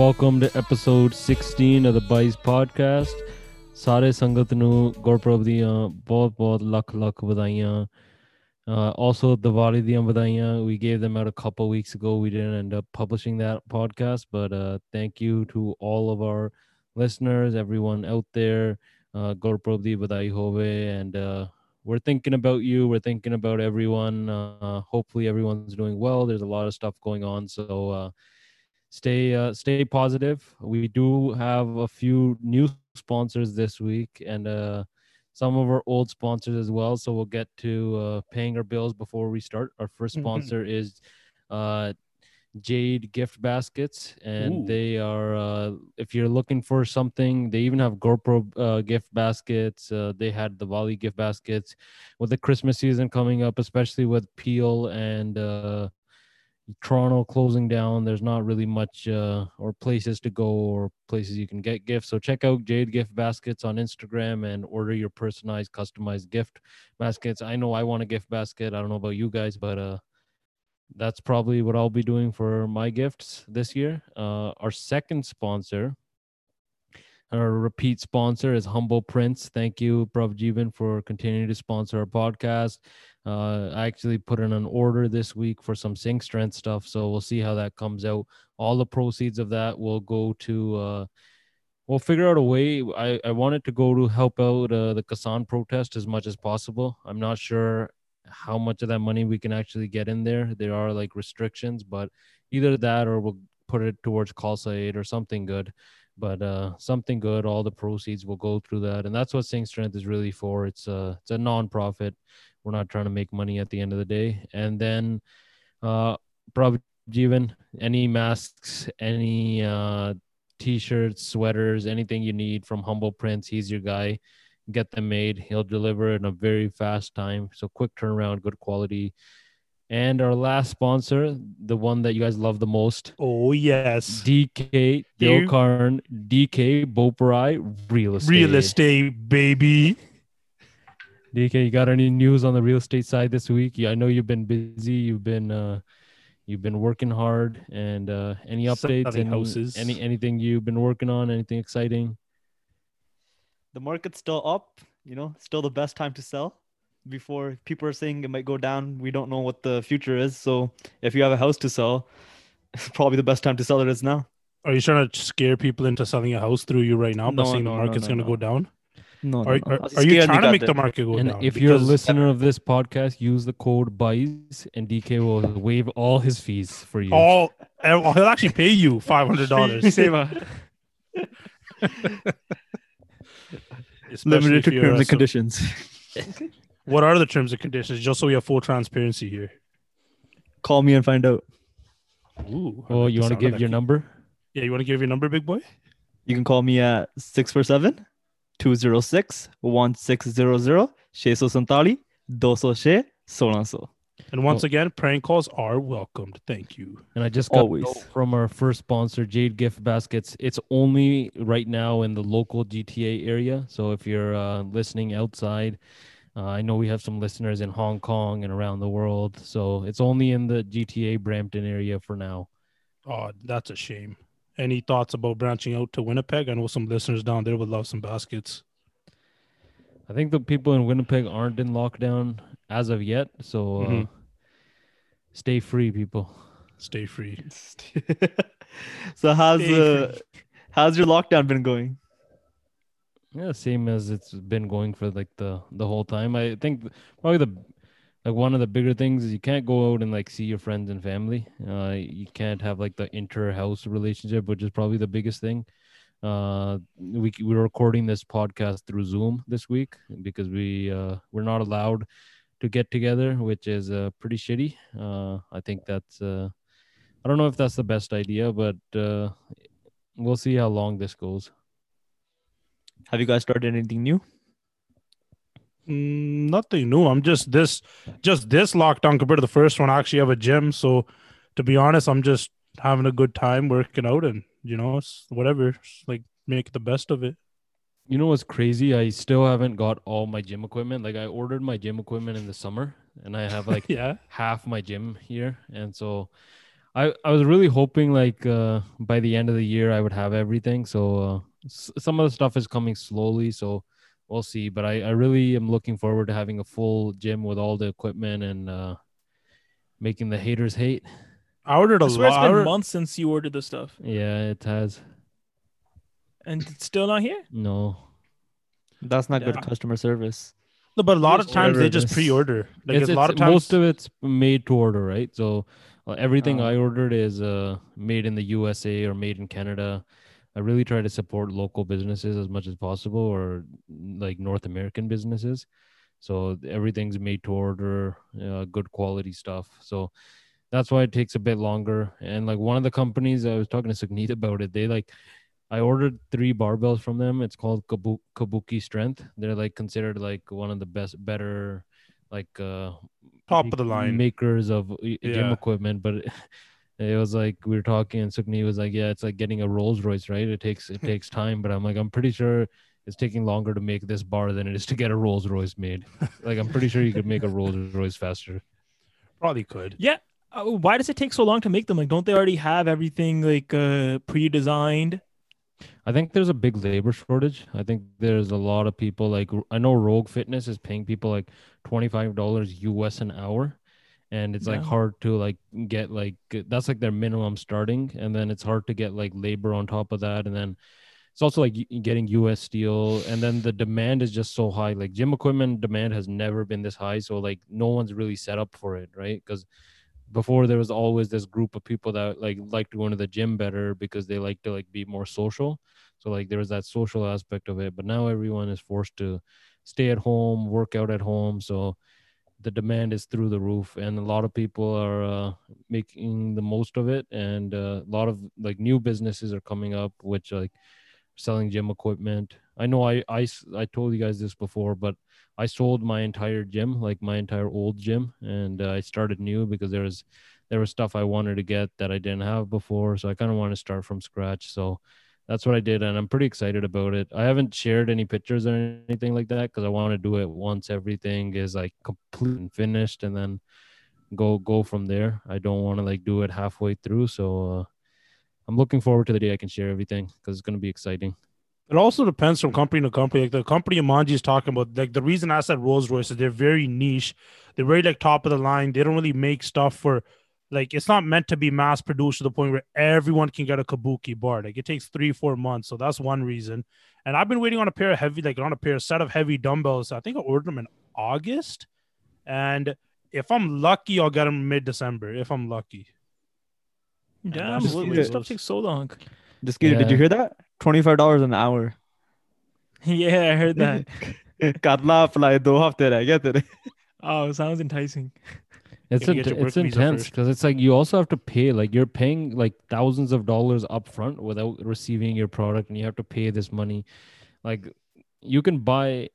Welcome to episode 16 of the Bice podcast ਸਾਰੇ ਸੰਗਤ ਨੂੰ ਗੁਰਪੁਰਬ ਦੀਆਂ ਬਹੁਤ ਬਹੁਤ ਲੱਖ ਲੱਖ ਵਧਾਈਆਂ uh, also Diwali ਦੀਆਂ ਵਧਾਈਆਂ we gave them out a couple weeks ago we didn't end up publishing that podcast but uh, thank you to all of our listeners everyone out there uh, Gurpurab ਦੀ ਵਧਾਈ ਹੋਵੇ and uh, we're thinking about you we're thinking about everyone uh, hopefully everyone's doing well there's a lot of stuff going on so uh, stay uh, stay positive. We do have a few new sponsors this week and uh some of our old sponsors as well. So we'll get to uh paying our bills before we start. Our first Mhm. sponsor is uh jade gift baskets. And Ooh. they are uh if you're looking for something they even have gopro uh, gift baskets. Uh, they had the volley gift baskets with the christmas season coming up especially with peel and uh Toronto closing down, there's not really much uh, or places to go or places you can get gifts. So check out Jade Gift Baskets on Instagram and order your personalized, customized gift baskets. I know I want a gift basket. I don't know about you guys, but uh, that's probably what I'll be doing for my gifts this year. Uh, our second sponsor, our repeat sponsor is Humble Prince. Thank you, Prav Jeevan, for continuing to sponsor our podcast. Uh, I actually put in an order this week for some Singh Strength stuff, so we'll see how that comes out. All the proceeds of that will go to. Uh, we'll figure out a way. I I wanted to go to help out uh, the Kisan protest as much as possible. I'm not sure how much of that money we can actually get in there. There are like restrictions, but either that or we'll put it towards Khalsa aid or something good. But uh, something good. All the proceeds will go through that, and that's what Singh Strength is really for. It's a it's a non-profit. We're not trying to make money at the end of the day. And then uh probably Jeevan, any masks any uh t-shirts sweaters anything you need from humble prince he's your guy. Get them made. He'll deliver in a very fast time. So quick turnaround good quality and our last sponsor the one that you guys love the most Oh yes, dk You- Dilkarn, dk boparai real estate real estate baby. DK, you got any news on the real estate side this week? Yeah, I know you've been busy. You've been uh, you've been working hard. And uh, any updates? Selling Any, houses. any anything you've been working on? Anything exciting? the market's still up you know still the best time to sell before people are saying it might go down we don't know what the future is so if you have a house to sell it's probably the best time to sell it is now Are you trying to scare people into selling a house through you right now by No, saying no, the no, market's no, going to no. go down? no, Are, are, are you trying to make the market go and down? if you're a listener of this podcast, use the code BUYS and DK will waive all his fees for you. all, oh, he'll actually pay you five hundred dollars. limited to terms and conditions What are the terms and conditions? Just so we have full transparency here. call me and find out Ooh. Oh, you want to give that. your number? Yeah, you want to give your number, big boy? you can call me at 647 206 1600 648 206 1600 And once Well- again, prank calls are welcomed. Thank you. And I just got a Always. from our first sponsor, Jade Gift Baskets. It's only right now in the local GTA area. So if you're uh, listening outside, uh, I know we have some listeners in Hong Kong and around the world. So it's only in the GTA Brampton area for now. Oh, that's a shame. Any thoughts about branching out to Winnipeg? I know some listeners down there would love some baskets. I think the people in Winnipeg aren't in lockdown as of yet. So uh, Mhm. stay free, people. Stay free. so how's Stay uh, how's your lockdown been going Yeah, same as it's been going for like the the whole time. I think probably the like one of the bigger things is you can't go out and like see your friends and family. Uh, you can't have like the inter house relationship, which is probably the biggest thing. Uh, we we're recording this podcast through Zoom this week because we uh we're not allowed to get together, which is uh pretty shitty. Uh, I think that's uh I don't know if that's the best idea, but uh, we'll see how long this goes. Have you guys started anything new Mm, nothing new. I'm just this, just this lockdown compared to the first one. I actually have a gym, so to be honest, I'm just having a good time working out, and you know, it's whatever. It's like make the best of it. You know what's crazy? I still haven't got all my gym equipment. Like I ordered my gym equipment in the summer and I have like yeah. half my gym here. And so I I was really hoping like uh by the end of the year I would have everything. So uh, s- some of the stuff is coming slowly. So we'll see. But I I really am looking forward to having a full gym with all the equipment and uh making the haters hate. I ordered a I swear it's lot. I been ordered- months since you ordered the stuff, Yeah, it has and it's still not here. no. That's not good customer service. No, but a lot of times they just pre-order. Like it's, a lot it's- of times, most of it's made to order, right? So uh, everything Oh. I ordered is uh made in the USA or made in Canada. I really try to support local businesses as much as possible, or like North American businesses. So everything's made to order, uh, good quality stuff. So that's why it takes a bit longer. And like one of the companies I was talking to Sugnit about it, they like I ordered three barbells from them. It's called Kabuki Strength. They're like considered like one of the best, better, like uh top of the line. makers of uh, gym Yeah. equipment. But it was like we were talking, and Sukni was like, "Yeah, it's like getting a Rolls Royce, right? It takes it takes time." But I'm like, I'm pretty sure it's taking longer to make this bar than it is to get a Rolls Royce made. like I'm pretty sure you could make a Rolls Royce faster. Probably could. Uh, why does it take so long to make them? Like, don't they already have everything like uh, pre-designed? I think there's a big labor shortage. I think there's a lot of people like I know Rogue Fitness is paying people like twenty five dollars US an hour, and it's like hard to like get like that's like their minimum starting, and then it's hard to get like labor on top of that, and then it's also like getting US steel, and then the demand is just so high. Like gym equipment demand has never been this high, so like no one's really set up for it, right? Because before there was always this group of people that like like to go into the gym better because they like to like be more social so like there was that social aspect of it but now everyone is forced to stay at home work out at home so the demand is through the roof and a lot of people are uh, making the most of it and uh, a lot of like new businesses are coming up which like selling gym equipment. I know I, I i told you guys this before but i sold my entire gym like my entire old gym and uh, i started new because there was there was stuff i wanted to get that i didn't have before so i kind of want to start from scratch. So that's what I did, and I'm pretty excited about it. I haven't shared any pictures or anything like that because I want to do it once everything is like complete and finished, and then go go from there. I don't want to like do it halfway through, so uh, I'm looking forward to the day I can share everything because it's gonna be exciting. It also depends from company to company. Like the company Amanji is talking about, like the reason I said Rolls Royce is they're very niche. They're very like top of the line. They don't really make stuff for like it's not meant to be mass produced to the point where everyone can get a kabuki bar. Like it takes three, four months. So that's one reason. And I've been waiting on a pair of heavy, like on a pair of set of heavy dumbbells. I think I ordered them in August. And if I'm lucky, I'll get them mid December. If I'm lucky. Damn, that's what- this stuff takes so long. Just kidding. did you hear that? Twenty five dollars an hour. yeah, I heard that. Katla apply do hafte reh gaya tere. oh, sounds enticing. It's You get int- your it's intense because it's like you also have to pay like you're paying like thousands of dollars up front without receiving your product, and you have to pay this money. Like you can buy,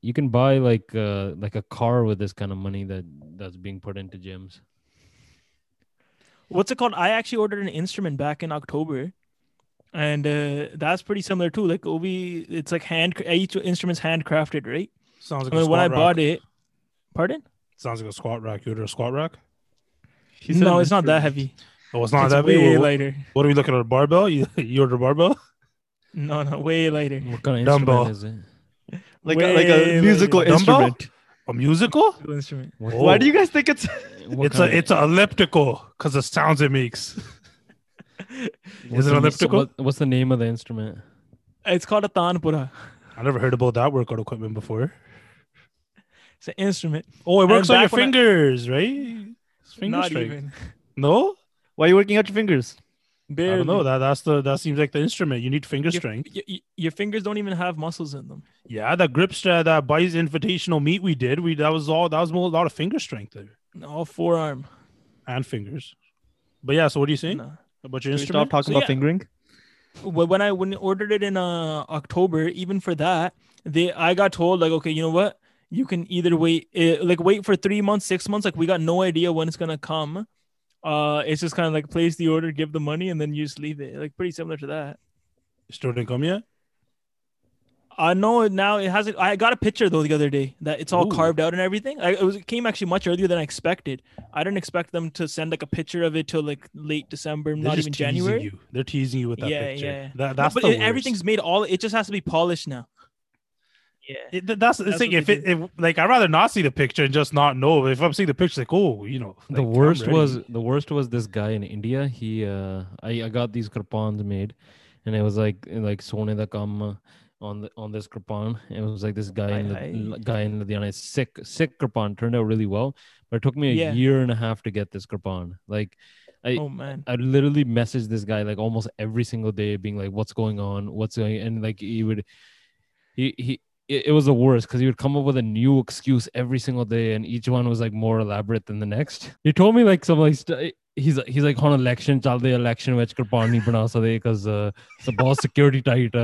you can buy like uh like a car with this kind of money that that's being put into gyms. What's it called? I actually ordered an instrument back in October, and uh, that's pretty similar too. Like Obi, it's like hand each instrument's handcrafted, right? Sounds like I a mean, when I squat bought it, pardon? Sounds like a squat rack. You order a squat rack? No, it's not that heavy. Oh, it's not it's that way big. What, lighter. what are we looking at? A barbell? You, you order a barbell? No, no, way lighter. What kind of Dumbbell. instrument is it? Like a, like a musical later. Dumbbell? instrument. A musical? Cool instrument. What- Oh. Why do you guys think it's what it's kind a of- it's a elliptical because the sounds it makes. what's it the- elliptical? what- what's the name of the instrument? It's called a tanpura. I never heard about that workout equipment before. It's an instrument. Oh, it works on your back when I- fingers, right? It's finger not strength. even. No, why are you working out your fingers? I don't know. That that's the that seems like the instrument. You need finger Your- strength. y- y- your fingers don't even have muscles in them. Yeah, that grip strap, that Bites Invitational meet we did. We that was all that was more, a lot of finger strength there All forearm. and fingers. But yeah, so what are you saying No. about your Can we stop talking So, about yeah. fingering? When I when I ordered it in uh October, even for that, they I got told like, okay, you know what? You can either wait, uh, like wait for three months, six months. Like we got no idea when it's gonna come. Uh, it's just kind of like place the order, give the money, and then you just leave it. Like pretty similar to that. Still didn't come yet. I know now it hasn't. I got a picture though the other day that it's all Ooh. carved out and everything. I, it was it came actually much earlier than I expected. I didn't expect them to send like a picture of it till like late December, They're not even teasing January. You. They're teasing you with that Yeah, picture. yeah. That, No, that's but the it- everything's made all. It just has to be polished now. Yeah. It, that's the That's thing. If it, if, like, I'd rather not see the picture and just not know. If I'm seeing the picture, like, oh, you know, the like, I'm worst was the worst was this guy in India. He uh I, I got these kirpans made and it was like like sone da kam on the on this kirpan. It was like this guy in the Aye, aye. guy in Ludhiana sick sick kirpan turned out really well, but it took me a Yeah. year and a half to get this kirpan. Like I Oh man. I literally messaged this guy like almost every single day, being like, "What's going on? What's going?" And like he would, he he. It, it was the worst because he would come up with a new excuse every single day, and each one was like more elaborate than the next. He told me like some like st- he's he's like on election, chalde election which kirpan nahi bana it's a boss security tight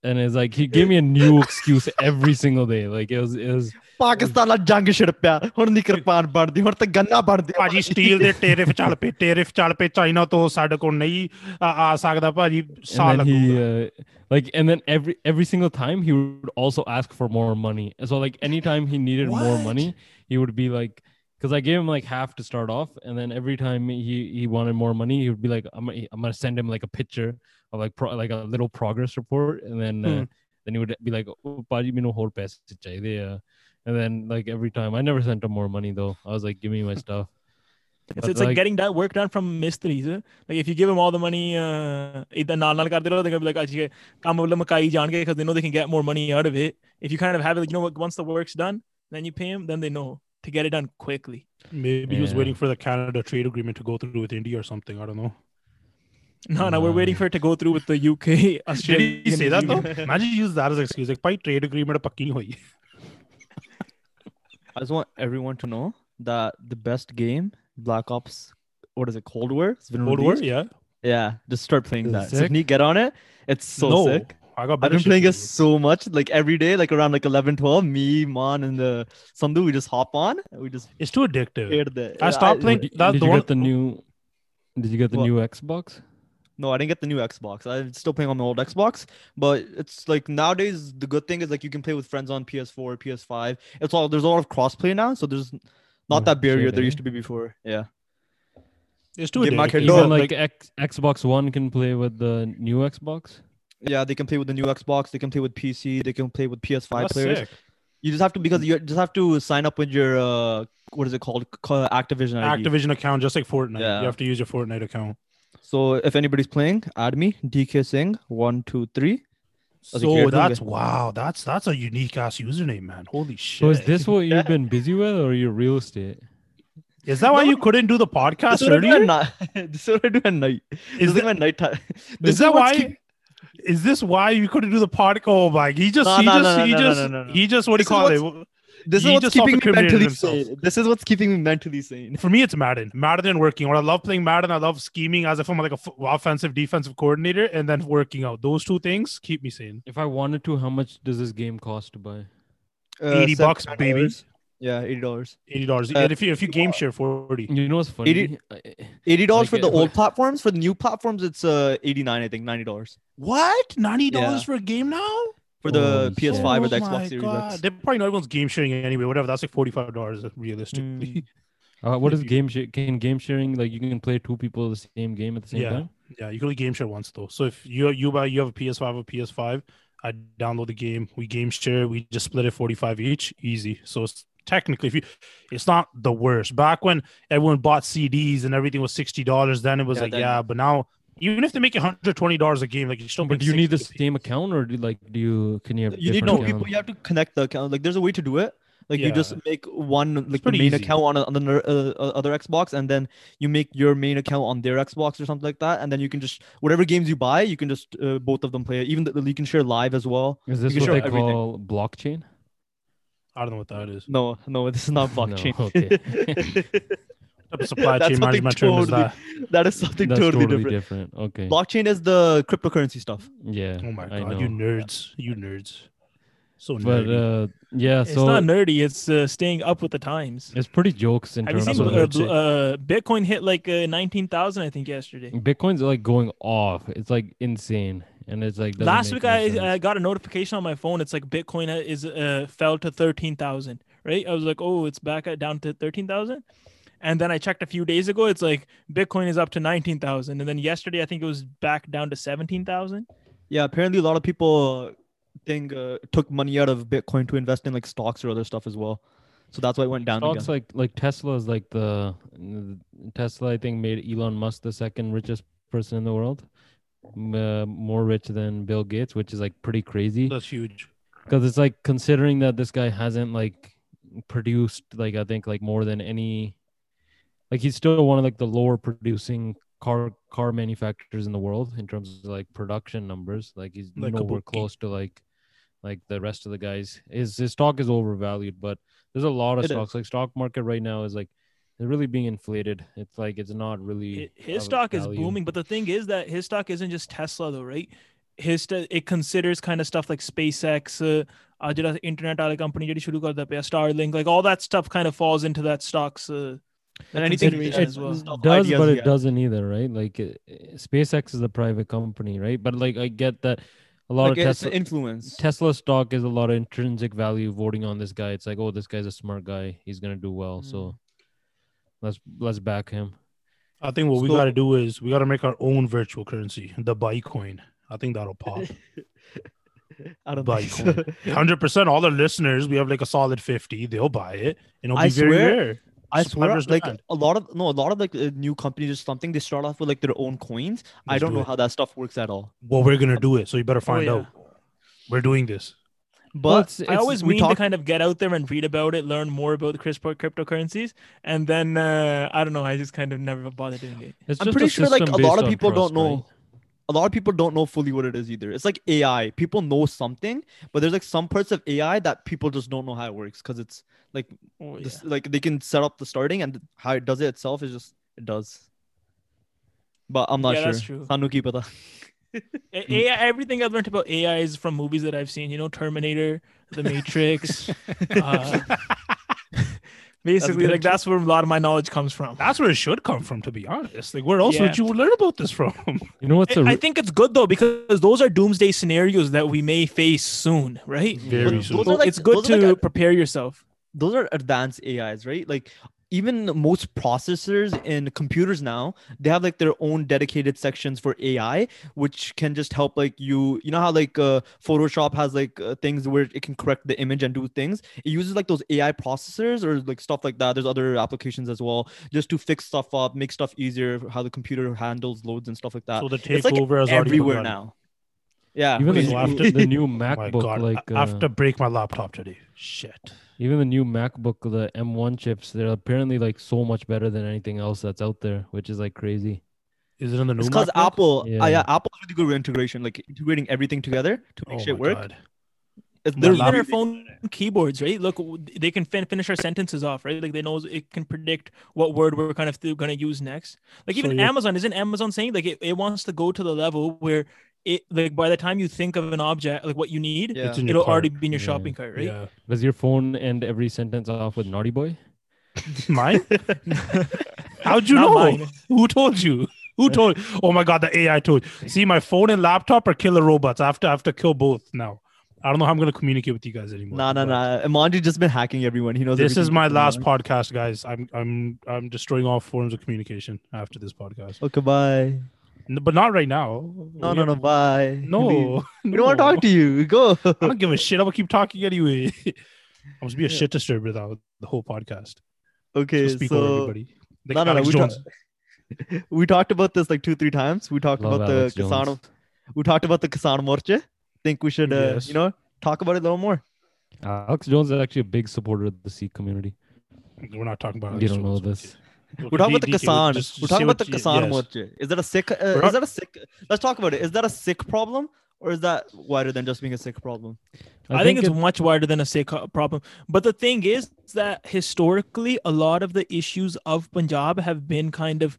Uh, and it's like he gave me a new excuse every single day. Like it was it was Pakistan ਨਾਲ ਜੰਗ ਛਿੜ ਪਿਆ ਹੁਣ ਨਹੀਂ ਕਿਰਪਾਨ ਬਣਦੀ ਹੁਣ ਤਾਂ ਗੰਨਾ ਬਣਦੀ ਭਾਜੀ ਸਟੀਲ ਦੇ ਟੇਰਿਫ ਚੱਲ ਪਏ ਟੇਰਿਫ ਚੱਲ ਪਏ ਚਾਈਨਾ ਤੋਂ ਸਾਡੇ ਕੋਲ ਨਹੀਂ ਆ ਆ ਸਕਦਾ ਭਾਜੀ ਸਾਲ and then he ਲੱਗੂਗਾ uh, like and then every every single time he would also ask for more money And so like anytime he needed more What? money he would be like because i gave him like half to start off and then every time he he wanted more money he would be like i'm, gonna- I'm gonna send him like a picture of like pro, like a little progress report, and then mm. uh, hmm. then he would be like, oh, "Paji, mino whole paise idea," And then like every time, I never sent him more money though. I was like, "Give me my stuff." It's, like, like, getting that work done from mysteries. Eh? Like if you give him all the money, uh, naal naal they're gonna be like, ah, "Achhi, because they know they can get more money out of it." If you kind of have it, like, you know, once the work's done, then you pay him, then they know to get it done quickly. Maybe yeah. he was waiting for the Canada trade agreement to go through with India or something. I don't know. No, no, we're waiting for it to go through with the UK. Australia. Did he say that though? Imagine you use that as an excuse. Like, by trade agreement, pakki hoyi. I just want everyone to know that the best game, Black Ops, what is it, Cold War? It's been Cold released. War, yeah. Yeah, just start playing is that. Sick? Sydney, get on it. It's so no, sick. I got I've been playing it so much, like every day, like around like 11, 12, me, Mon, and the Sandhu, we just hop on. We just It's too addictive. I stopped playing. Did, that's did the you one. get the new? Did you get the what? new Xbox? No, I didn't get the new Xbox. I'm still playing on the old Xbox, but it's like nowadays the good thing is like you can play with friends on PS4, PS5. It's all there's a lot of crossplay now, so there's not Oh, that barrier shit, there used to be before. Yeah. it's too Give my kid- Even No, like X, Xbox One can play with the new Xbox. Yeah, they can play with the new Xbox. They can play with PC. They can play with PS5 that's players. sick. You just have to because you just have to sign up with your uh what is it called Activision ID. Activision account just like Fortnite Yeah. you have to use your Fortnite account So if anybody's playing, add me DK Singh one two three. That's so that's movie. wow that's that's a unique ass username man holy shit So is this what you've been busy with, or your real estate? Is that why No. you couldn't do the podcast is what I do at earlier? night. This is what I do at night. Is is like that, my nighttime. is that why? keep- Is this why you couldn't do the podcast? Oh my! He just No, he no, just no, he no, no, just no, no, no. he just what do you call it? This is what's keeping me mentally himself. sane. This is what's keeping me mentally sane. For me, it's Madden. Madden and working out. I love playing Madden. I love scheming as if I'm like a f- offensive defensive coordinator, and then working out. Those two things keep me sane. If I wanted to, how much does this game cost to buy? Uh, Eighty bucks, baby. Yeah, eighty dollars. Eighty dollars. Uh, and if you if you game share forty, You know what's funny? 80 Eighty dollars Like, for the uh, old platforms. For the new platforms, it's uh eighty nine. I think ninety dollars what ninety dollars Yeah. for a game now? For the Holy PS5 or the Oh my Xbox Series God. X. They're probably not everyone's game sharing anyway. Whatever. That's like forty five dollars realistically. Uh, what If is you- game share? Can game sharing like you can play two people the same game at the same Yeah. time? Yeah, you can only game share once though. So if you you buy you have a PS5 or PS5, I download the game, we game share, we just split it 45 each, easy. So it's technically if you it's not the worst. Back when everyone bought CDs and everything was $60, then it was Yeah, like, then- yeah, but now even if they make it $120 a game, like you still But do you need the 60 same account, or do like do you can you have You need different two people. You have to connect the account. Like there's a way to do it. Like you just make one like the main easy. account on, on the uh, uh, other Xbox, and then you make your main account on their Xbox or something like that, and then you can just whatever games you buy, you can just uh, both of them play. it. Even the, you can share live as well. Is this can what show they everything. call blockchain? I don't know what that is. No, no, this is not No, blockchain. okay. What type of supply That's chain something management term is totally- that? that is something That's totally, totally different. different. Okay. Blockchain is the cryptocurrency stuff. yeah. Oh my god, you nerds. You nerds. So But nerdy. uh, yeah. So it's not nerdy. It's uh, staying up with the times. it's pretty jokes in Have you terms seen of uh, I'd say. bl- uh, Bitcoin hit like uh, nineteen thousand? I think yesterday. Bitcoin's like going off. It's like insane. and it's like Last week I. I got a notification on my phone. It's like Bitcoin is uh, fell to thirteen thousand. Right? I was like, oh, it's back at down to thirteen thousand. And then I checked a few days ago. It's like Bitcoin is up to nineteen thousand. And then yesterday I think it was back down to seventeen thousand. Yeah, apparently a lot of people think uh, took money out of Bitcoin to invest in like stocks or other stuff as well. So that's why it went down Stocks again. like like Tesla is like the Tesla. I think made Elon Musk the second richest person in the world, uh, more rich than Bill Gates, which is like pretty crazy. That's huge. Because it's like considering that this guy hasn't like produced like I think like more than any, like he's still one of like the lower producing car car manufacturers in the world in terms of like production numbers. Like he's like nowhere close to like like the rest of the guys. His his stock is overvalued, but there's a lot of it stocks. Is. Like stock market right now is like really being inflated. It's like it's not really his stock value. is booming. But the thing is that his stock isn't just Tesla though, right? His it considers kind of stuff like SpaceX, uh, uh, internet company, Starlink, like all that stuff kind of falls into that stock's. Uh, and anything consideration it as well. does, but it has. doesn't either, right? Like uh, SpaceX is a private company, right? But like I get that a lot Like of Tesla influence. Tesla stock is a lot of intrinsic value voting on this guy. It's like, oh, this guy's a smart guy. He's gonna do well. So Mm. let's let's back him. I think what we got to do is we got to make our own virtual currency, the Bitcoin. I think that'll pop. I don't think so. Bitcoin. Hundred percent. All the listeners, we have like a solid fifty. They'll buy it, and it'll I be very swear- rare. I swear, versus like demand. a lot of no, a lot of like uh, new companies or something. They start off with like their own coins. I Let's don't do know it. how that stuff works at all. Well, we're gonna do it, so you better find yeah. out. We're doing this. But Well, it's- I always we mean to kind of get out there and read about it, learn more about the crypto cryptocurrencies, and then uh, I don't know. I just kind of never bother doing it. It's I'm just pretty sure, like, a lot of people don't know. right? A lot of people don't know fully what it is either. It's like AI. People know something, but there's like some parts of AI that people just don't know how it works because it's like Oh, yeah. this, like they can set up the starting and how it does it itself is just it does. But I'm not Yeah, sure. that's true. Sanu ki pata. AI, everything I've learned about AI is from movies that I've seen. You know, Terminator, The Matrix. uh, basically, good. like that's where a lot of my knowledge comes from. That's where it should come from, to be honest. Like, where else Yeah. would you learn about this from? You know what's I a I re- think it's good though because those are doomsday scenarios that we may face soon, right? Very But soon. those are like- it's good those are to like a- prepare yourself. those are advanced AIs, right? Like even most processors in computers now, they have like their own dedicated sections for AI, which can just help like you, you know how like uh, Photoshop has like uh, things where it can correct the image and do things. It uses like those AI processors or like stuff like that. There's other applications as well, just to fix stuff up, make stuff easier, how the computer handles loads and stuff like that. so the it's like takeover already everywhere now. Yeah, even the, new, after- the new Oh my MacBook, god! like I have uh, to break my laptop today. Shit. even the new MacBook, the M1 chips, they're apparently like so much better than anything else that's out there, which is like crazy. Is it in the new? it's because MacBook? Apple, yeah. Yeah. yeah, Apple's really good with integration, like integrating everything together to make Oh shit my work. God. It's My they're Even our phone keyboards, right? Look, they can fin- finish our sentences off, right? Like they know it can predict what word we're kind of going to use next. Like even you're- Amazon, isn't Amazon saying like it, it wants to go to the level where it like by the time you think of an object, like what you need, Yeah. It's in your it'll cart. already be in your Yeah. shopping cart, right? Yeah. Does your phone end every sentence off with "naughty boy"? Mine? How'd you Not know? mine. Who told you? Who told? Oh my god, the AI told. See, my phone and laptop are killer robots. I have to, I have to kill both now. I don't know how I'm gonna communicate with you guys anymore. Nah, nah, but nah. Imanji just been hacking everyone. He knows. This is my last on. podcast, guys. I'm I'm I'm destroying all forms of communication after this podcast. Okay, bye. N- But not right now. No, no, no, bye. Leave. No. We don't want to talk to you. Go. I don't give a shit. I'm gonna keep talking anyway. I'm supposed to be a Yeah. shit disturber now the whole podcast. Okay, So speak so everybody. Like no, no, no. We, Jones. ta- we talked about this like two, three times. We talked Love about the Alex Jones. Kisan. We talked about the Kisan Morche. Think we should, uh, Yes. you know, talk about it a little more. Alex Jones is actually a big supporter of the Sikh community. We're not talking about. You Alex don't know Jones. this. Okay, We're talking about the DK, Kisan. just We're talking about the you- Kisan yes. Morche. Is that a Sikh? Uh, We're is that a Sikh? Let's talk about it. Is that a Sikh problem, or is that wider than just being a Sikh problem? I, think, it's it- much wider than a Sikh uh, problem. But the thing is that historically, a lot of the issues of Punjab have been kind of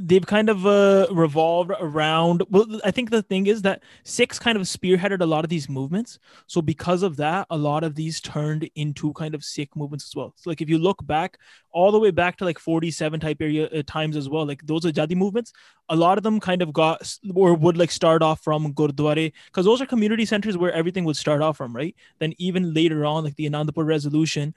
they've kind of uh, revolved around well i think the thing is that six kind of spearheaded a lot of these movements. So because of that a lot of these turned into kind of sikh movements as well. So like if you look back all the way back to like 47 type area uh, times as well like those ajadi movements a lot of them kind of got or would like start off from gurdwara because those are community centers where everything would start off from right? Then even later on like the Anandpur resolution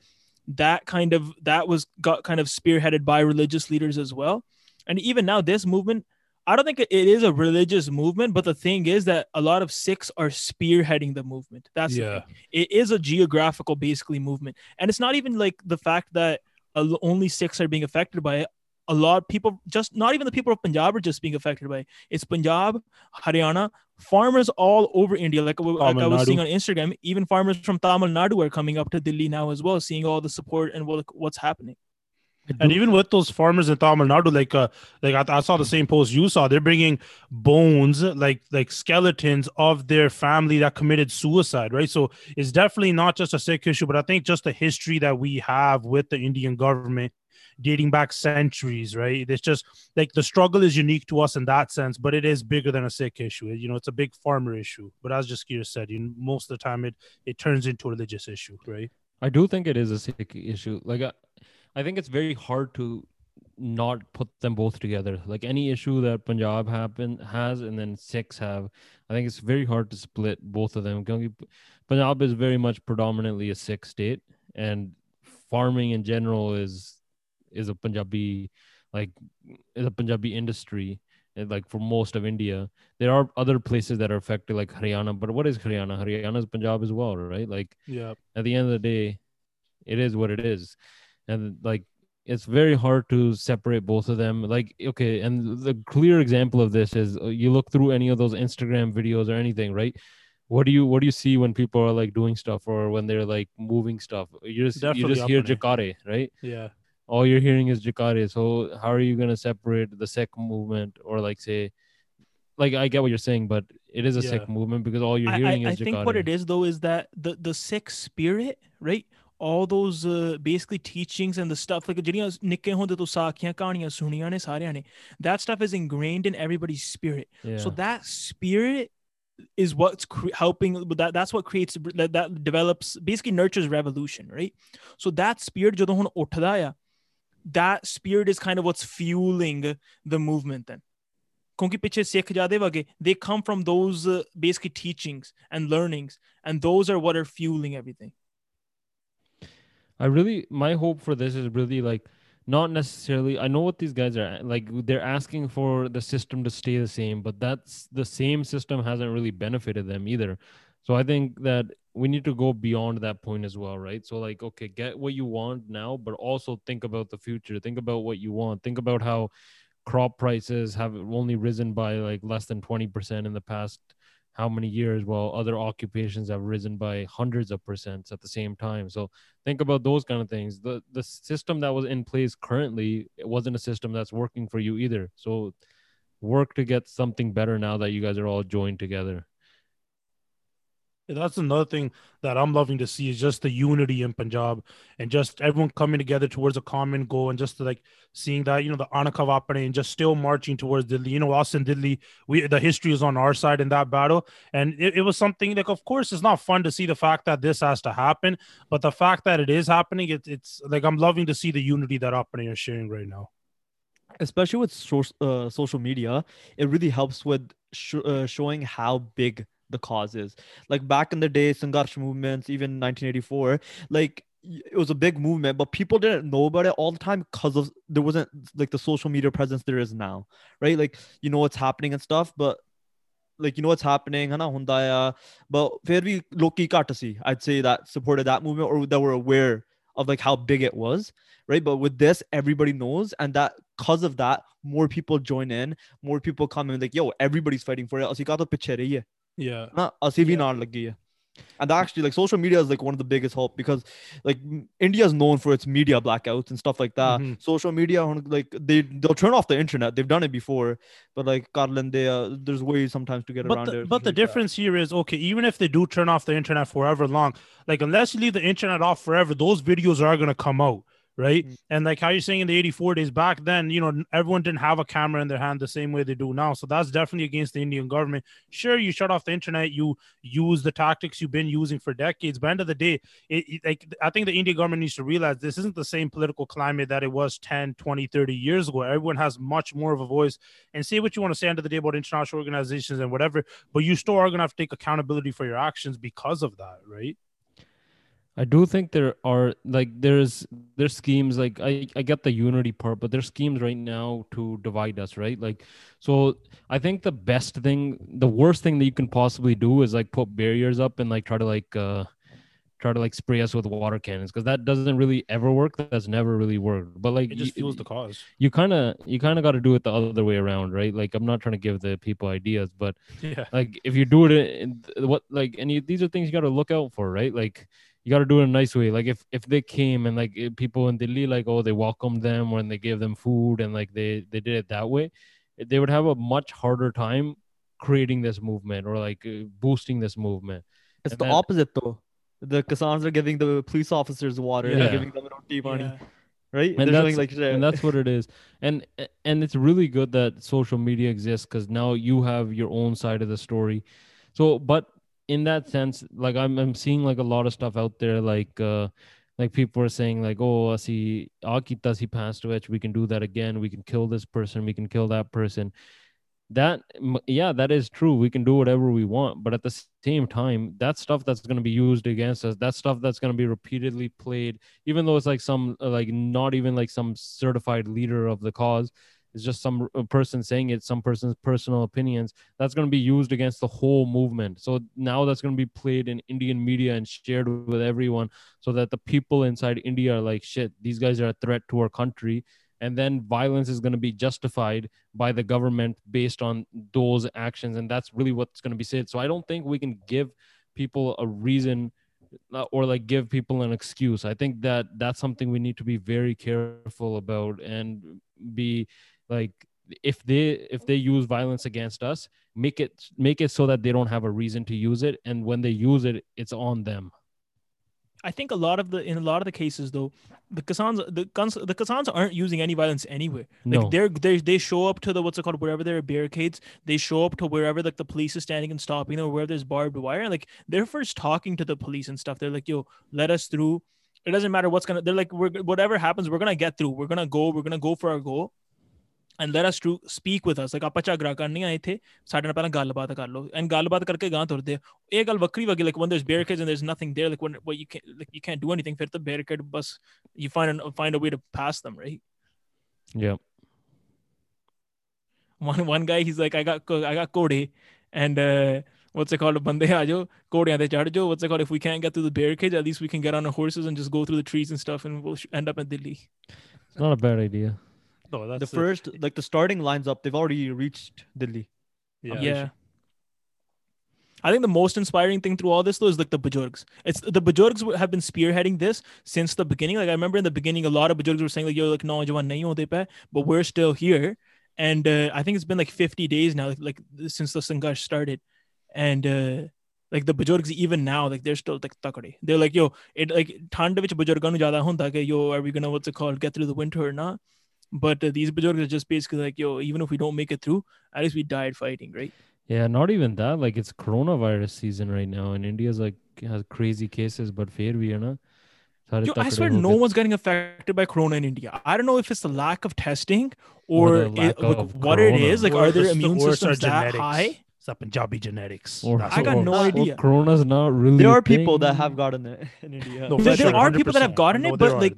that kind of that was got kind of spearheaded by religious leaders as well and even now, this movement, I don't think it is a religious movement, but the thing is that a lot of Sikhs are spearheading the movement. That's Yeah. it is a geographical basically movement, and it's not even like the fact that only Sikhs are being affected by it. A lot of people, just not even the people of Punjab, are just being affected by it. It's Punjab, Haryana, farmers all over India. Like, like I was seeing on Instagram, even farmers from Tamil Nadu are coming up to Delhi now as well, seeing all the support and what, what's happening. And even with those farmers in Tamil Nadu, like uh, like I, I saw the same post you saw. They're bringing bones, like like skeletons of their family that committed suicide, right? So it's definitely not just a Sikh issue, but I think just the history that we have with the Indian government dating back centuries, right? It's just like the struggle is unique to us in that sense, but it is bigger than a Sikh issue. You know, it's a big farmer issue. But as just Kira said, you know, most of the time it it turns into a religious issue, right? I do think it is a Sikh issue. Like, I, think it's very hard to not put them both together. Like any issue that Punjab happen has, and then Sikhs have, I think it's very hard to split both of them. Punjab is very much predominantly a Sikh state, and farming in general is is a Punjabi like is a Punjabi industry. and, Like for most of India, there are other places that are affected, like Haryana. But what is Haryana? Haryana is Punjab as well, right? Like Yeah. at the end of the day, it is what it is. And like it's very hard to separate both of them. Like, okay, and the clear example of this is uh, you look through any of those Instagram videos or anything, right? What do you what do you see when people are like doing stuff or when they're like moving stuff? You just you just hear uppity. Jakare, right? Yeah. All you're hearing is Jakare. So how are you gonna separate the Sikh movement or like say like I get what you're saying, but it is a Yeah. Sikh movement because all you're I, hearing I, I is think what it is though is that the the Sikh spirit, right? All those uh, basically teachings and the stuff like ਜਿਹੜੀਆਂ ਨਿੱਕੇ ਹੁੰਦੇ ਤੋਂ ਸਾਖੀਆਂ ਕਹਾਣੀਆਂ ਸੁਣੀਆਂ ਨੇ ਸਾਰਿਆਂ ਨੇ that stuff is ingrained in everybody's spirit. Yeah. So that spirit is what's cre- helping that that's what creates that, that develops basically nurtures revolution, right? So that spirit ਜਦੋਂ ਹੁਣ ਉੱਠਦਾ ਆ that spirit is kind of what's fueling the movement then. ਕਿਉਂਕਿ ਪਿੱਛੇ ਸਿੱਖ ਜਾਦੇ ਵਗੇ they come from those uh, basically teachings and learnings and those are what are fueling everything I really my hope for this is really like not necessarily I know what these guys are like they're asking for the system to stay the same but that's the same system hasn't really benefited them either. So I think that we need to go beyond that point as well, right? So like okay, get what you want now but also think about the future. Think about what you want. Think about how crop prices have only risen by like less than 20% in the past how many years while other occupations have risen by hundreds of percents at the same time. So think about those kind of things. The the system that was in place currently it wasn't a system that's working for you either. So work to get something better now that you guys are all joined together That's another thing that I'm loving to see is just the unity in Punjab and just everyone coming together towards a common goal and just like seeing that, you know, the Anaka Vapane and just still marching towards Delhi. You know, us in Delhi, we the history is on our side in that battle. And it, it was something like, of course, it's not fun to see the fact that this has to happen, but the fact that it is happening, it, it's like I'm loving to see the unity that Apane are sharing right now. especially with so- uh, social media, it really helps with sh- uh, showing how big the causes. Like back in the day, Sangarsh movements, even 1984, like it was a big movement, but people didn't know about it all the time because of there wasn't like the social media presence there is now, right? Like you know what's happening and stuff, but like you know what's happening, hana hunda. But very low-key courtesy, I'd say that supported that movement or that were aware of like how big it was, right? But with this, everybody knows, and that because of that, more people join in, more people come in, like yo, everybody's fighting for it yeah na, uh, a cv yeah. and actually like social media is like one of the biggest help because like india is known for its media blackouts and stuff like that mm-hmm. social media like they they'll turn off the internet they've done it before but like Karlan, they uh, there's ways sometimes to get but around the, it but the like difference that. here is okay even if they do turn off the internet forever long like unless you leave the internet off forever those videos are going to come out right? Mm. And like how you're saying in the 84 days back then, you know, everyone didn't have a camera in their hand the same way they do now. So that's definitely against the Indian government. Sure, you shut off the internet, you use the tactics you've been using for decades, but end of the day, it, it- like I think the Indian government needs to realize this isn't the same political climate that it was 10, 20, 30 years ago. Everyone has much more of a voice and say what you want to say end of the day about international organizations and whatever, but you still are gonna have to take accountability for your actions because of that, right? I do think there are like there's there's schemes like I I get the unity part, but there's schemes right now to divide us, right? Like, so I think the best thing, the worst thing that you can possibly do is like put barriers up and like try to like uh try to like spray us with water cannons because that doesn't really ever work. That's never really worked. But like It just fuels the cause. you kind of you kind of got to do it the other way around, right? Like I'm not trying to give the people ideas, but Yeah. like if you do it in what like and you, these are things you got to look out for right like you got to do it in a nice way like if if they came and like eh, people in delhi like oh they welcomed them when they gave them food and like they they did it that way they would have a much harder time creating this movement or like uh, boosting this movement It's And the then- opposite though. The Kisans are giving the police officers water. Yeah. They're giving them roti money, Yeah. right? And They're that's- like and that's what it is and and it's really good that social media exists because now you have your own side of the story so but in that sense like i'm, I'm seeing like a lot of stuff out there like uh like people are saying like oh see akita he passed away we can do that again we can kill this person we can kill that person. That yeah that is true we can do whatever we want but at the same time that stuff that's going to be used against us that stuff that's going to be repeatedly played even though it's like some like not even like some certified leader of the cause it's just some person saying it some person's personal opinions. That's going to be used against the whole movement. So now that's going to be played in indian media and shared with everyone so that the people inside india are like shit these guys are a threat to our country. And then violence is going to be justified by the government based on those actions. And that's really what's going to be said. So i don't think we can give people a reason uh, or like give people an excuse. I think that that's something we need to be very careful about and be like if they if they use violence against us make it make it so that they don't have a reason to use it and when they use it it's on them I think a lot of the in a lot of the cases though, the Kisans the guns the Kisans aren't using any violence anywhere. Like no they're they they show up to the what's it called wherever there are barricades. They show up to wherever like the police is standing and stopping them, or wherever there's barbed wire. and, Like they're first talking to the police and stuff. They're like, "Yo, let us through." It doesn't matter what's gonna. They're like, "We're whatever happens, we're gonna get through. We're gonna go. We're gonna go for our goal." And let us to speak with us. Like ਆਪਾਂ ਝਗੜਾ ਕਰਨ ਨਹੀਂ ਆਏ ਥੇ ਸਾਡੇ ਨਾਲ ਪਹਿਲਾਂ ਗੱਲਬਾਤ ਕਰ ਲਓ ਐਂਡ ਗੱਲਬਾਤ ਕਰਕੇ ਗਾਂ ਤੁਰਦੇ ਆ। ਇਹ ਗੱਲ ਵੱਖਰੀ ਵਗੀ like when there's barricades and there's nothing there like when well, you can't like you can't do anything ਫਿਰ ਤਾਂ barricade bus you find an, find a way to pass them right yeah one one guy he's like I got co- I got Cody and uh what's it called ਬੰਦੇ ਆ ਜਾਓ ਘੋੜਿਆਂ ਤੇ ਚੜ ਜਾਓ what's it called if we can't get through the barricades at least we can get on our horses and just go through the trees and stuff and we'll sh- end up in Delhi it's not a bad idea No, that's the it. first like the starting lines up. They've already reached Delhi. Yeah. yeah. I think the most inspiring thing through all this though is like the Bajorgs. It's the Bajorgs have been spearheading this since the beginning. Like I remember in the beginning, a lot of Bajorgs were saying like, "Yo, like no, Jawan nahi hote pe," but we're still here. And uh, I think it's been like 50 days now, like, like since the Sangash started, and uh, like the Bajorgs even now, like they're still like takade. They're like, "Yo, it like Tandavich vich jada hunda yo, are we gonna what's it called get through the winter or not?" But uh, these Bajorgs are just basically like, yo, even if we don't make it through, at least we died fighting, right? Yeah, not even that. Like it's coronavirus season right now, and India's like has crazy cases, but fair we are not. Yo, I swear no one's getting affected by corona in India. I don't know if it's the lack of testing or, or it, of what corona. it is. Like, or are their immune the systems that high? It's the Punjabi genetics. Or, I got or, no idea. corona's not really. There are people thing. that have gotten it in India. No, there, there are people that have gotten no, it, but are, like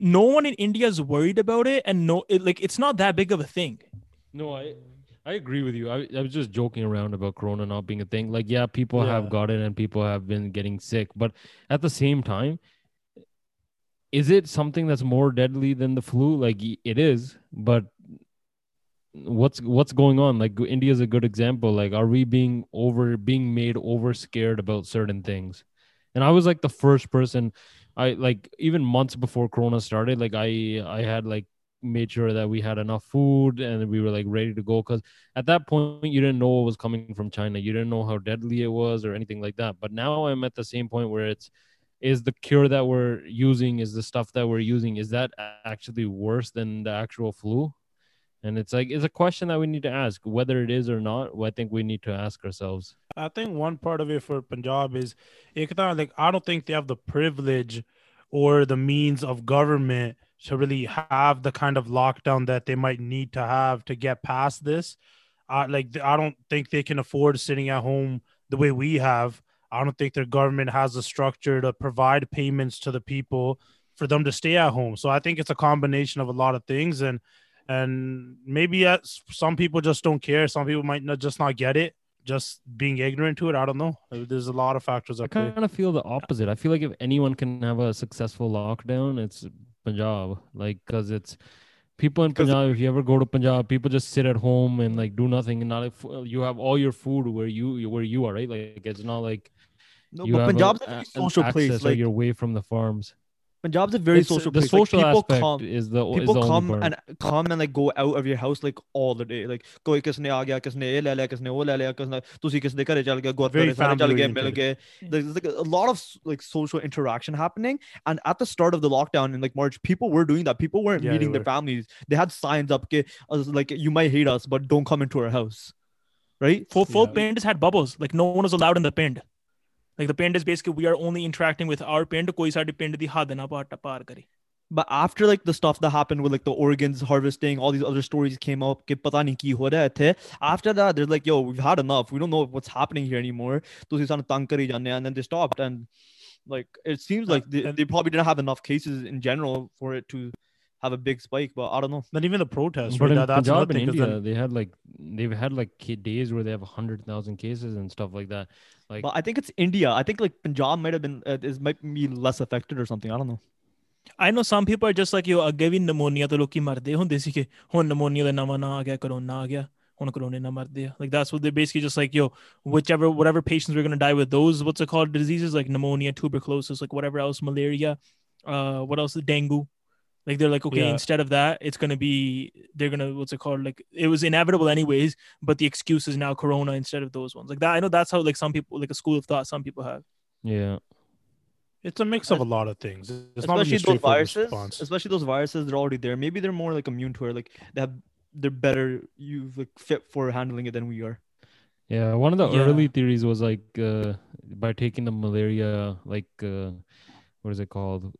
no one in India is worried about it, and no, it, like it's not that big of a thing. No, I I agree with you. I, I was just joking around about corona not being a thing. Like, yeah, people have got it and people have been getting sick, but at the same time, is it something that's more deadly than the flu? Like it is, but what's what's going on? Like India is a good example. Like, are we being over being made over scared about certain things? And I was like the first person. I like even months before Corona started. Like I I had like made sure that we had enough food and we were like ready to go because at that point you didn't know what was coming from china you didn't know how deadly it was or anything like that but now i'm at the same point where it's is the cure that we're using is the stuff that we're using is that actually worse than the actual flu and it's like it's a question that we need to ask whether it is or not i think we need to ask ourselves I think one part of it for Punjab is एक ਤਾਂ, like I don't think they have the privilege or the means of government to really have the kind of lockdown that they might need to have to get past this. I like I don't think they can afford sitting at home the way we have. I don't think their government has the structure to provide payments to the people for them to stay at home. So I think it's a combination of a lot of things and and maybe uh, some people just don't care. Some people might not just not get it just being ignorant to it. I don't know. There's a lot of factors i at play. kind of feel the opposite i feel like if anyone can have a successful lockdown it's punjab like because it's people in punjab if you ever go to punjab people just sit at home and like do nothing and not if you have all your food where you where you are right like it's not like No, you but have Punjab's a a- very an social place. access Like you're away from the farms Punjab's a very it's, uh, social place. The social like, people aspect come, is the people is the come and come and like go out of your house like all the day. Like कोई किसने आ गया किसने ये ले लिया kisne वो ले लिया किसने तुसी किसने घरे चल गए there's like a lot of like social interaction happening. And at the start of the lockdown in like March people were doing that. People weren't yeah, meeting their families. They had signs up ke, like you might hate us but don't come into our house. Right? Full full yeah. painters had bubbles. Like no one was allowed in the paint like the paint is basically we are only interacting with our paint koi saadi paint di had na paar kare but after like the stuff that happened with like the organs harvesting, all these other stories came up. After that, they're like, yo, we've had enough. We don't know what's happening here anymore. And then they stopped. And like, it seems like they, they probably didn't have enough cases in general for it to have a big spike but I don't know Then even the protests, but right? in That, that's Punjab another and thing. 'cause India, then- they had like they've had like ki- days where they have hundred thousand cases and stuff like that. Like but I think it's India I think like Punjab might have been uh, is might be less affected or something I don't know I know some people are just like yo ਅੱਗੇ ਵੀ pneumonia ਤੋਂ ਲੋਕੀ ਮਰਦੇ ਹੁੰਦੇ ਸੀਗੇ ਹੁਣ pneumonia ਦਾ ਨਵਾਂ ਨਾਂ ਆ ਗਿਆ ਕਰੋਨਾ ਆ ਗਿਆ ਹੁਣ ਕਰੋਨੇ ਨਾਲ ਮਰਦੇ ਆ like that's what they're basically just like yo whichever whatever patients we're gonna die with those what's it called diseases like pneumonia tuberculosis like whatever else malaria uh what else dengue like they're like okay Yeah. instead of that it's gonna be they're gonna what's it called like it was inevitable anyways but the excuse is now corona instead of those ones like that I know that's how like some people like a school of thought some people have yeah, it's a mix of a lot of things. It's especially really those viruses response. especially those viruses they're already there maybe they're more like immune to it like they have they're better you like fit for handling it than we are yeah. One of the Yeah. early theories was like uh, by taking the malaria, like uh, what is it called?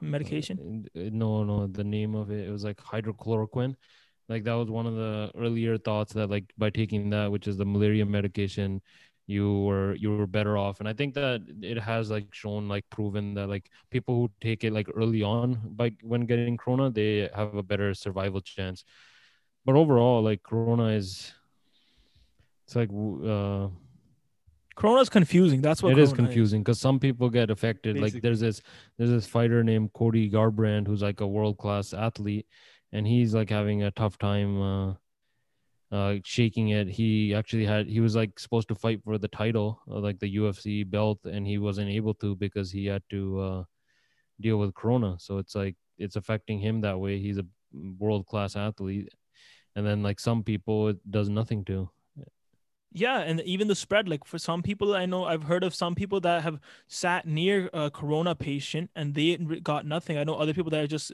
medication Uh, No, no, the name of it. It was like hydrochloroquine. Like that was one of the earlier thoughts that like by taking that, which is the malaria medication, you were you were better off. And I think that it has like shown like proven that like people who take it like early on by when getting corona, they have a better survival chance. But overall, like corona is it's like w- uh corona is confusing that's what it is confusing because some people get affected. Like there's this there's this fighter named Cody Garbrandt who's like a world class athlete, and he's like having a tough time uh, uh, shaking it. He actually had he was like supposed to fight for the title, uh, like the UFC belt, and he wasn't able to because he had to uh, deal with Corona. So it's like it's affecting him that way. He's a world class athlete, and then like some people it does nothing to. Yeah, and even the spread, like for some people, I know I've heard of some people that have sat near a corona patient and they got nothing. I know other people that have just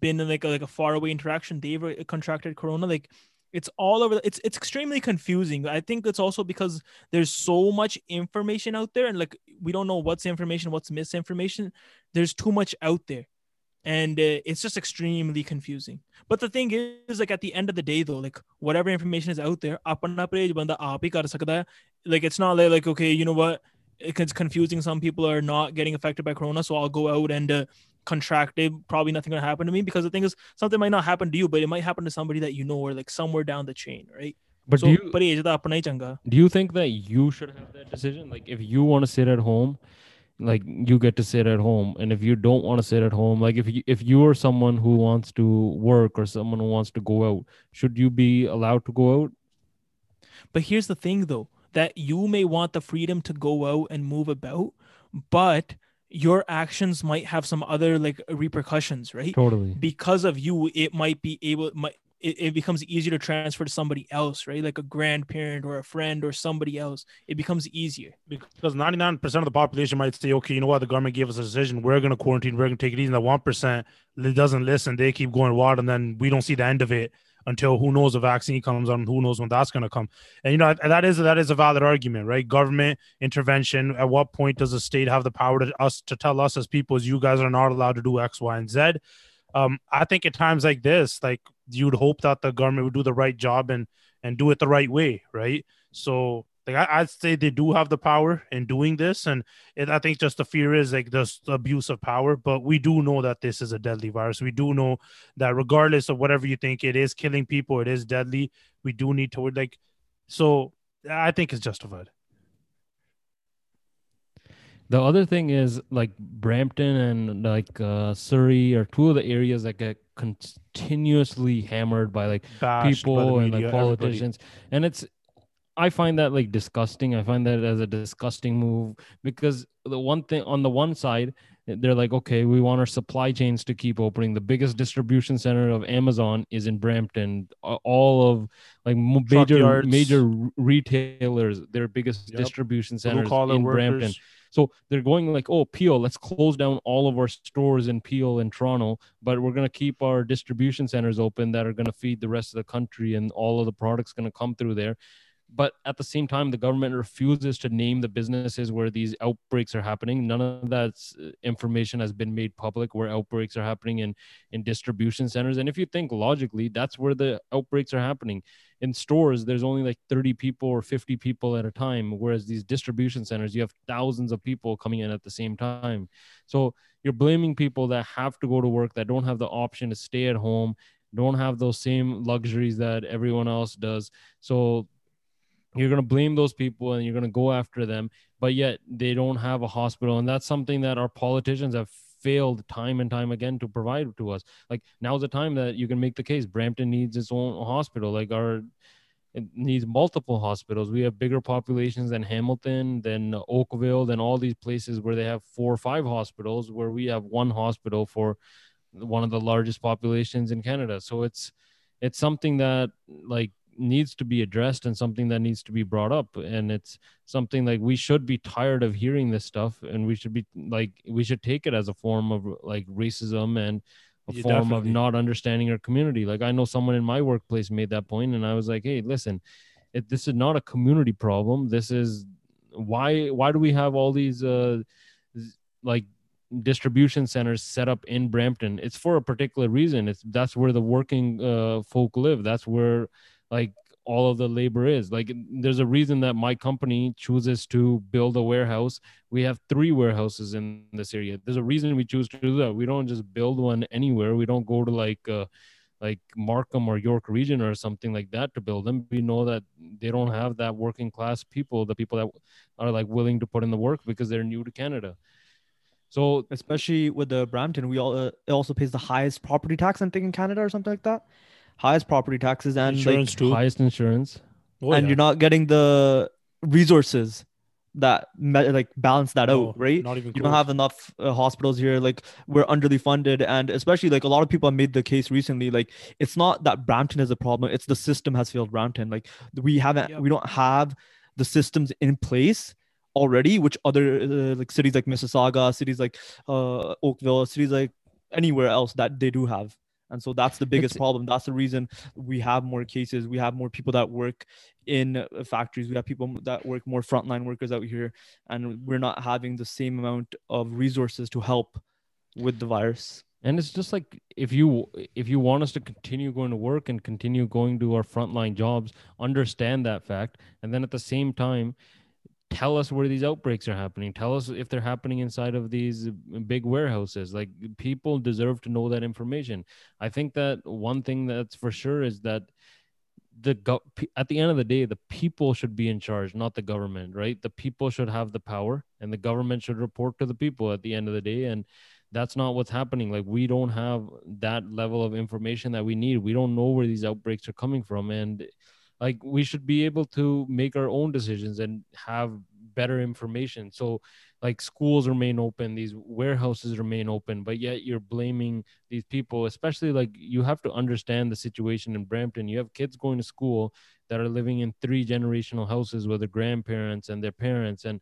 been in like a, like a far away interaction, they've contracted corona. Like it's all over. It's it's extremely confusing. I think it's also because there's so much information out there, and like we don't know what's information, what's misinformation. There's too much out there, and uh, it's just extremely confusing. But the thing is, like at the end of the day though like whatever information is out there like it's not like, like okay you know what? It's confusing. Some people are not getting affected by corona so i'll go out and uh, contract it. Probably nothing going to happen to me because the thing is something might not happen to you but it might happen to somebody that you know or like somewhere down the chain right? But so, do you, do you think that you should have that decision? Like if you want to sit at home like you get to sit at home. And if you don't want to sit at home like if you if you are someone who wants to work or someone who wants to go out should you be allowed to go out? But here's the thing, though, that you may want the freedom to go out and move about, but your actions might have some other like repercussions, right? totally. Because of you, it might be able, might it, it becomes easier to transfer to somebody else, right? Like a grandparent or a friend or somebody else. It becomes easier. because 99% of the population might say, okay, you know what, the government gave us a decision, we're going to quarantine, we're going to take it easy. And the 1% that doesn't listen, they keep going wild, and then we don't see the end of it until who knows a vaccine comes on, who knows when that's going to come. And you know that is that is a valid argument, right? Government intervention. At what point does the state have the power to us to tell us as people, as you guys are not allowed to do X, Y, and Z? Um, I think at times like this, like you'd hope that the government would do the right job and and do it the right way, right? So like I, I'd say they do have the power in doing this, and it, I think just the fear is like the abuse of power. But we do know that this is a deadly virus. We do know that regardless of whatever you think, it is killing people. It is deadly. We do need to like. So I think it's justified. The other thing is like Brampton and like uh, Surrey are two of the areas that get continuously hammered by like Bashed by people and media, like everybody. politicians and it's i find that like disgusting i find that as a disgusting move because the one thing on the one side they're like okay we want our supply chains to keep opening the biggest distribution center of amazon is in brampton all of like Truck major yards. major retailers their biggest Yep. distribution centers in workers. brampton so they're going like, oh, Peel, let's close down all of our stores in Peel and Toronto, but we're going to keep our distribution centers open that are going to feed the rest of the country and all of the products going to come through there. But at the same time, the government refuses to name the businesses where these outbreaks are happening. None of that uh, information has been made public where outbreaks are happening in, in distribution centers. And if you think logically, that's where the outbreaks are happening in stores there's only like 30 people or 50 people at a time whereas these distribution centers you have thousands of people coming in at the same time so you're blaming people that have to go to work that don't have the option to stay at home don't have those same luxuries that everyone else does so you're going to blame those people and you're going to go after them but yet they don't have a hospital. And that's something that our politicians have failed time and time again to provide to us. Like now's the time that you can make the case. Brampton needs its own hospital. Like our it needs multiple hospitals. We have bigger populations than hamilton than oakville than all these places where they have four or five hospitals where we have one hospital for one of the largest populations in canada. So it's it's something that like needs to be addressed and something that needs to be brought up. And it's something like we should be tired of hearing this stuff and we should be like we should take it as a form of like racism and a form definitely. of not understanding our community. Like i know someone in my workplace made that point and i was like hey listen it, this is not a community problem. This is why why do we have all these uh like distribution centers set up in brampton? It's for a particular reason. It's that's where the working uh folk live. That's where like all of the labor is. Like there's a reason that my company chooses to build a warehouse. We have three warehouses in this area. There's a reason we choose to do that. We don't just build one anywhere. We don't go to like uh like markham or york region or something like that to build them. We know that they don't have that working class people the people that are like willing to put in the work because they're new to canada. So especially with the Brampton, we all uh, it also pays the highest property tax, I think, in Canada or something like that. Highest property taxes and Insurance like, too. highest insurance Oh, and yeah. you're not getting the resources that me- like balance that No, out, right? Not even You don't have enough uh, hospitals here. Like we're underly funded, and especially like a lot of people have made the case recently. Like it's not that Brampton is a problem; it's the system has failed Brampton. Like we haven't, Yep. we don't have the systems in place already, which other uh, like cities like Mississauga, cities like uh, Oakville, cities like anywhere else that they do have. And so that's the biggest It's- problem. That's the reason we have more cases. We have more people that work in uh, factories. We have people that work more frontline workers out here, and we're not having the same amount of resources to help with the virus. and it's just like if you if you want us to continue going to work and continue going to our frontline jobs understand that fact and then at the same time tell us where these outbreaks are happening. Tell us if they're happening inside of these uh, big warehouses. Like people deserve to know that information. I think that one thing that's for sure is that the go- at the end of the day the people should be in charge not the government right? The people should have the power and the government should report to the people at the end of the day and that's not what's happening. Like we don't have that level of information that we need. We don't know where these outbreaks are coming from and like we should be able to make our own decisions and have better information. So like schools remain open, these warehouses remain open, but yet you're blaming these people, especially like you have to understand the situation in Brampton. You have kids going to school that are living in three generational houses with their grandparents and their parents. And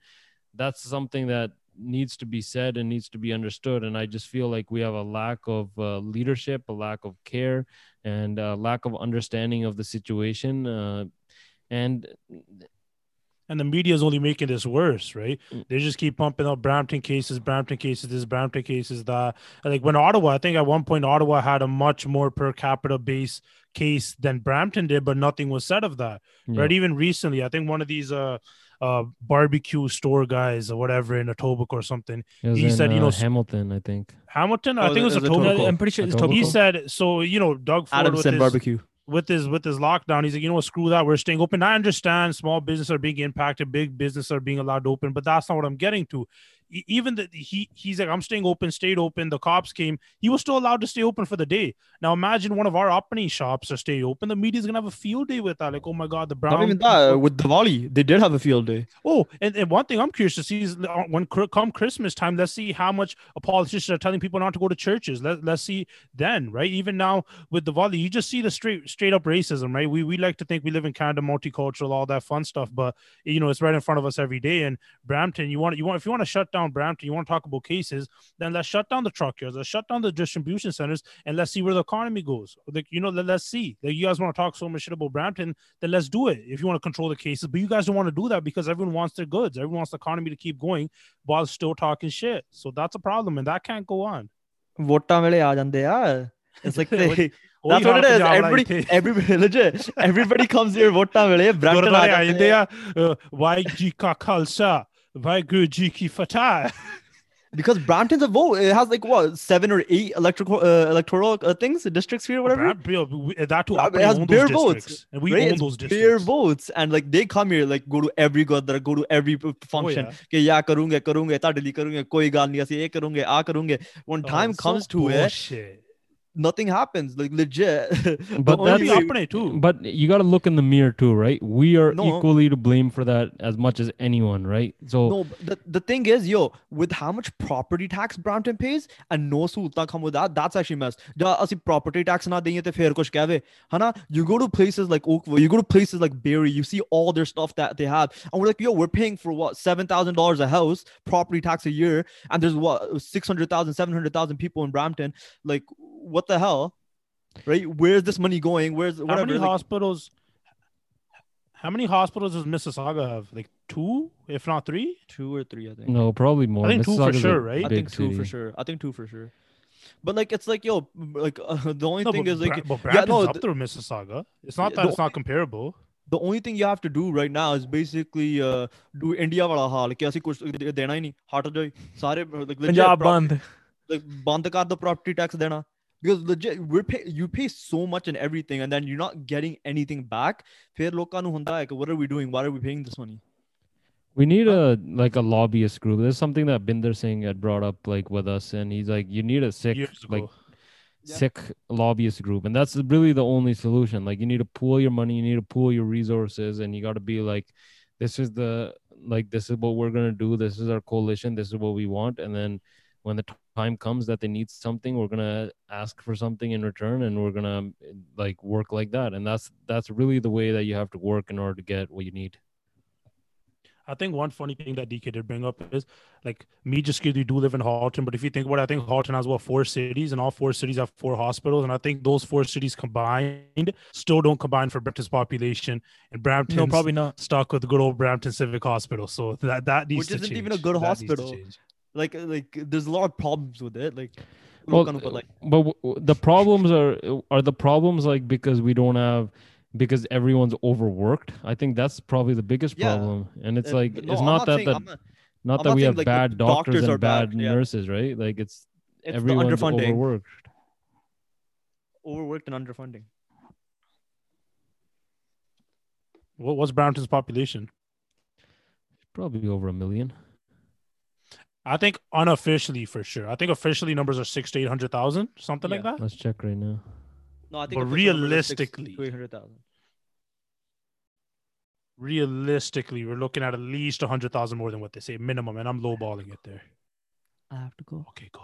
that's something that needs to be said and needs to be understood. And I just feel like we have a lack of uh, leadership, a lack of care, and a lack of understanding of the situation. Uh, and and the media is only making this worse, right? Mm. They just keep pumping out Brampton cases, Brampton cases, this, Brampton cases, that. Like when Ottawa, I think at one point Ottawa had a much more per capita base case than Brampton did, but nothing was said of that. yeah. Right? Even recently, I think one of these uh uh barbecue store guys or whatever in Etobicoke or something, he in, said, you uh, know, Hamilton, I think. Hamilton, I Oh, think it was it was Etobicoke. Etobicoke. I'm pretty sure it's Etobicoke. He said so. You know, Doug Ford with his, barbecue. with his with his lockdown, he's like, you know what, screw that. We're staying open. I understand small business are being impacted, big business are being allowed to open, but that's not what I'm getting to. Even the he he's like, I'm staying open, stayed open. The cops came, he was still allowed to stay open for the day. Now imagine one of our opening shops are stay open. The media's gonna have a field day with that. Like, oh my god, the brown Not even that. With Diwali, they did have a field day. Oh, and, and one thing I'm curious to see is uh, when come Christmas time, let's see how much a politicians are telling people not to go to churches. Let, let's see then, right? Even now with Diwali, you just see the straight straight up racism, right? We we like to think we live in Canada, multicultural, all that fun stuff, but you know it's right in front of us every day. And Brampton, you want you want if you want to shut down Brampton, you want to talk about cases, then let's shut down the truck yards, let's shut down the distribution centers, and let's see where the economy goes. Like you know, let, let's see. Like you guys want to talk so much shit about Brampton, then let's do it if you want to control the cases. But you guys don't want to do that because everyone wants their goods. Everyone wants the economy to keep going while still talking shit. So that's a problem, and that can't go on. ਵੋਟਾਂ ਵੇਲੇ ਆ ਜਾਂਦੇ ਆ It's like they, ਉਹੀ that's what it hall is. Punjab ਵਾਲਾ Everybody, ਇੱਥੇ। everybody, legit. Everybody comes here ਵੋਟਾਂ ਵੇਲੇ Brampton ਆ ਗੁਰਦੁਆਰੇ ਆ Waheguru Ji Ki Fatah. because Brampton's a vote. It has like what seven or eight electrical uh, electoral uh, things, districts here, or whatever. Brampton, uh, that too. It has bare votes, and we right? own it's those districts. Bare votes, and like they come here, like go to every Gurdwara, go to every oh, function. Oh, yeah. yeah, karunge, ta dili karunge, koi gal nahi, aise ye aa karunge. When oh, time oh, comes so to bullshit. it nothing happens like legit. But that's happening too. but you got to look in the mirror too right? We are no. equally to blame for that as much as anyone right? So no the, the thing is yo with how much property tax brampton pays and no sultan come with that that's actually mess. ਅਸੀਂ property tax na ਦੇਈਏ ਤੇ ਫੇਰ ਕੁਝ ਕਹਵੇ hana you go to places like oakville you go to places like Barrie you see all their stuff that they have. And we're like yo we're paying for what $7000 a house property tax a year and there's what 600000 700000 people in brampton. Like what the hell, right? Where's this money going? Where's whatever? How many like, hospitals? How many hospitals does Mississauga have? Like two, if not three. Two or three, I think. No, probably more. I think two for sure, right? I think two city. for sure. I think two for sure. But like it's like yo, like uh, the only no, thing is like Bra- yeah, no, up through Mississauga. It's not that it's not comparable. The only thing you have to do right now is basically uh, do India wala hal कि ऐसी kuch dena ही नहीं हट जाए सारे like, Punjab band like band kar दो property tax dena because legit we're pay, you pay so much in everything and then you're not getting anything back. Like what are we doing? Why are we paying this money? We need a like a lobbyist group. There's something that binder singh had brought up like with us and he's like you need a Sikh like yeah. Sikh lobbyist group and that's really the only solution. Like you need to pool your money you need to pool your resources and you got to be like this is the like this is what we're going to do this is our coalition this is what we want and then when the time comes that they need something, we're gonna ask for something in return, and we're gonna like work like that. And that's that's really the way that you have to work in order to get what you need. I think one funny thing that DK did bring up is like me just because you do live in Halton, but if you think about it, I think Halton has what four cities, and all four cities have four hospitals, and I think those four cities combined still don't combine for Brampton's population, and Brampton no probably not stuck with good old Brampton Civic Hospital. So that that needs Which to isn't even a good That hospital like uh, like there's a lot of problems with it like well, gonna, uh, but, like, but w- the problems are uh, are the problems like because we don't have because everyone's overworked. I think that's probably the biggest yeah. problem. And it's like no, it's not, that saying, that not, not that not we have like bad doctors, doctors and bad, bad yeah. nurses right? Like it's, it's everyone's overworked. Overworked and underfunding. What was brownton's population? Probably over a million. I think unofficially for sure. I think officially numbers are six to eight hundred thousand, something like that. Let's check right now. no i think But official numbers are six realistically- to 800,000 realistically, we're looking at at least a hundred thousand more than what they say minimum, and I'm lowballing it there. I have to go. Okay, go.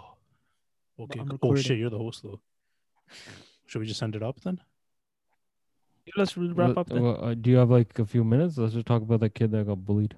Okay. Go. Oh shit, you're the host though. Should we just send it up then? Let's wrap What- up then. what- uh, do you have like a few minutes? Let's just talk about that kid that got bullied.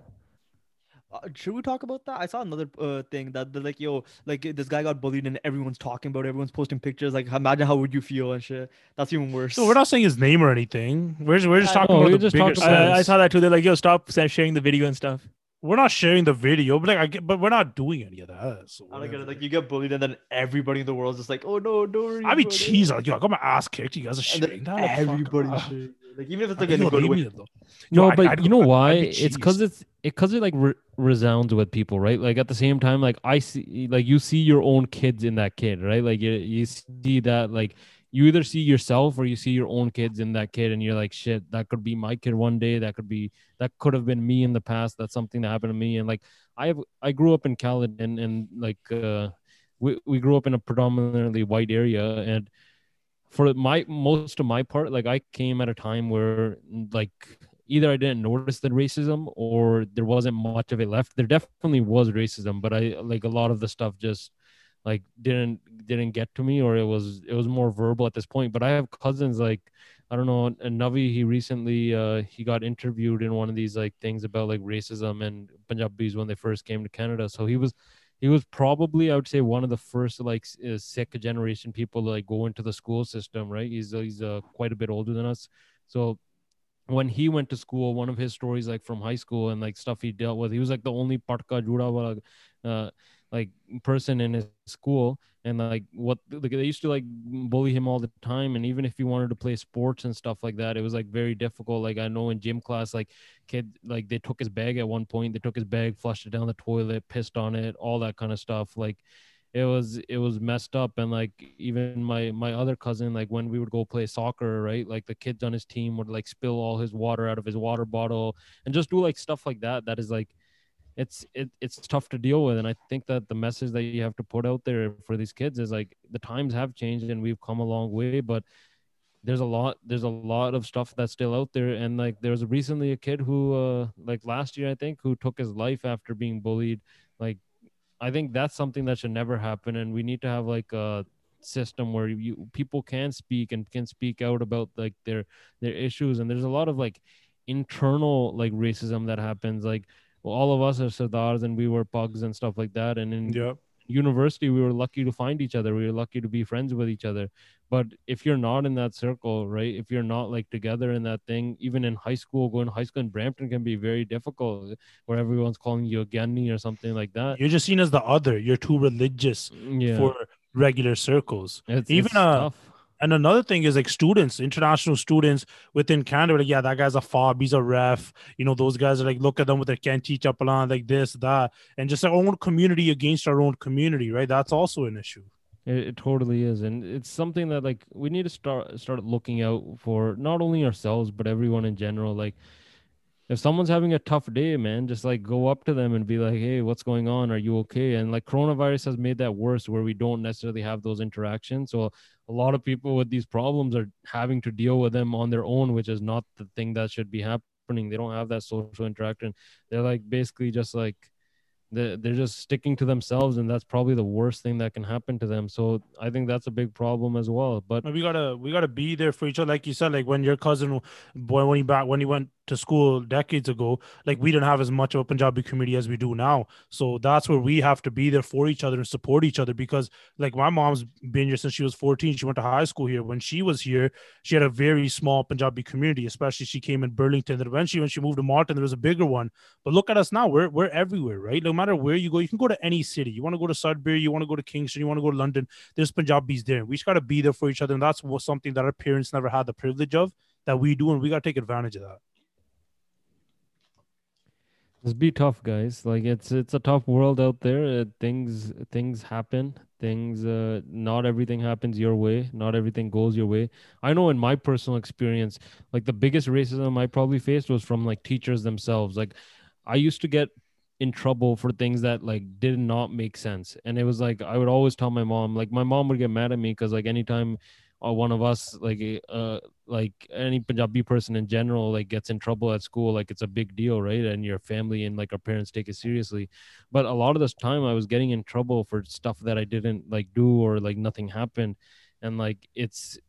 Uh, should we talk about that? I saw another uh, thing that they're like, yo, like this guy got bullied and everyone's talking about it. Everyone's posting pictures. Like, imagine how would you feel and shit. That's even worse. So we're not saying his name or anything. We're just, we're just talking no, about we're the just bigger talking about- I, I saw that too. They're like, yo, stop sharing the video and stuff. We're not sharing the video, but like, I get, but we're not doing any of that. So I don't get it. Like, you get bullied and then everybody in the world's just like, oh no, don't worry. I mean, about cheese. Like, yo, I got my ass kicked. You guys are And then sharing that. Like, fuck everybody's off. sharing it. Like, even if it's I like a good way. though. No, Yo, I- but I'd you know why? It's because it's it because it like re- resounds with people, right? Like at the same time, like I see, like you see your own kids in that kid, right? Like you you see that like you either see yourself or you see your own kids in that kid, and you're like, shit, that could be my kid one day. That could be that could have been me in the past. That's something that happened to me, and like I have I grew up in Caledon, and like uh, we we grew up in a predominantly white area, and for my most of my part, like I came at a time where like either I didn't notice the racism or there wasn't much of it left. There definitely was racism, but I like a lot of the stuff just like didn't didn't get to me or it was it was more verbal at this point. But I have cousins like I don't know, and Navi he recently uh he got interviewed in one of these like things about like racism and Punjabis when they first came to Canada. So he was he was probably I would say one of the first like uh, Sikh generation people to like go into the school system, right? He's uh, he's uh, quite a bit older than us. So when he went to school, one of his stories like from high school and like stuff he dealt with, he was like the only patka juda uh, like person in his school. And like what like, they used to like bully him all the time. And even if he wanted to play sports and stuff like that, it was like very difficult. Like I know in gym class, like kid, like they took his bag at one point, they took his bag, flushed it down the toilet, pissed on it, all that kind of stuff. Like it was it was messed up and like even my my other cousin like when we would go play soccer right like the kids on his team would like spill all his water out of his water bottle and just do like stuff like that that is like it's it, it's tough to deal with. And i think that the message that you have to put out there for these kids is like the times have changed and we've come a long way but there's a lot there's a lot of stuff that's still out there. And like there was recently a kid who uh like last year i think who took his life after being bullied. Like i think that's something that should never happen. And we need to have like a system where you people can speak and can speak out about like their their issues. And there's a lot of like internal like racism that happens. Like all of us are sardars and we were pugs and stuff like that and in Yeah. university we were lucky to find each other we were lucky to be friends with each other but if you're not in that circle right if you're not like together in that thing even in high school going to high school in brampton can be very difficult where everyone's calling you a Gani or something like that You're just seen as the other. You're too religious yeah for regular circles. it's, even, it's uh, tough. And another thing is like students, international students within Canada, like, yeah, that guy's a fob, he's a ref. You know, those guys are like, look at them with their Kenti chapalan, like this, that, and just our own community against our own community, right? That's also an issue. It, it totally is, and it's something that like we need to start start looking out for not only ourselves but everyone in general. Like, if someone's having a tough day, man, just like go up to them and be like, "Hey, what's going on? Are you okay?" And like coronavirus has made that worse, where we don't necessarily have those interactions. So a lot of people with these problems are having to deal with them on their own, which is not the thing that should be happening. They don't have that social interaction. They're like basically just like they're, they're just sticking to themselves and that's probably the worst thing that can happen to them so i think that's a big problem as well but we gotta we gotta be there for each other. Like you said, like when your cousin when he back when he went to school decades ago, like we didn't have as much of a Punjabi community as we do now. So that's where we have to be there for each other and support each other because like my mom's been here since she was 14. She went to high school here. When she was here, she had a very small Punjabi community, especially she came in Burlington. Then eventually when she moved to Martin, there was a bigger one. But look at us now. We're we're everywhere, right? No matter where you go, you can go to any city. You want to go to Sudbury, you want to go to Kingston, you want to go to London. There's Punjabis there. We just gotta be there for each other. And that's something that our parents never had the privilege of that we do, and we gotta take advantage of that. Just be tough, guys. Like it's it's a tough world out there. Uh, things things happen. Things uh, not everything happens your way. Not everything goes your way. I know in my personal experience, like the biggest racism I probably faced was from like teachers themselves. Like I used to get in trouble for things that like did not make sense, and it was like I would always tell my mom. Like my mom would get mad at me because like anytime or one of us like uh like any punjabi person in general like gets in trouble at school like it's a big deal right? And your family and like our parents take it seriously. But a lot of this time i was getting in trouble for stuff that i didn't like do or like nothing happened. And like it's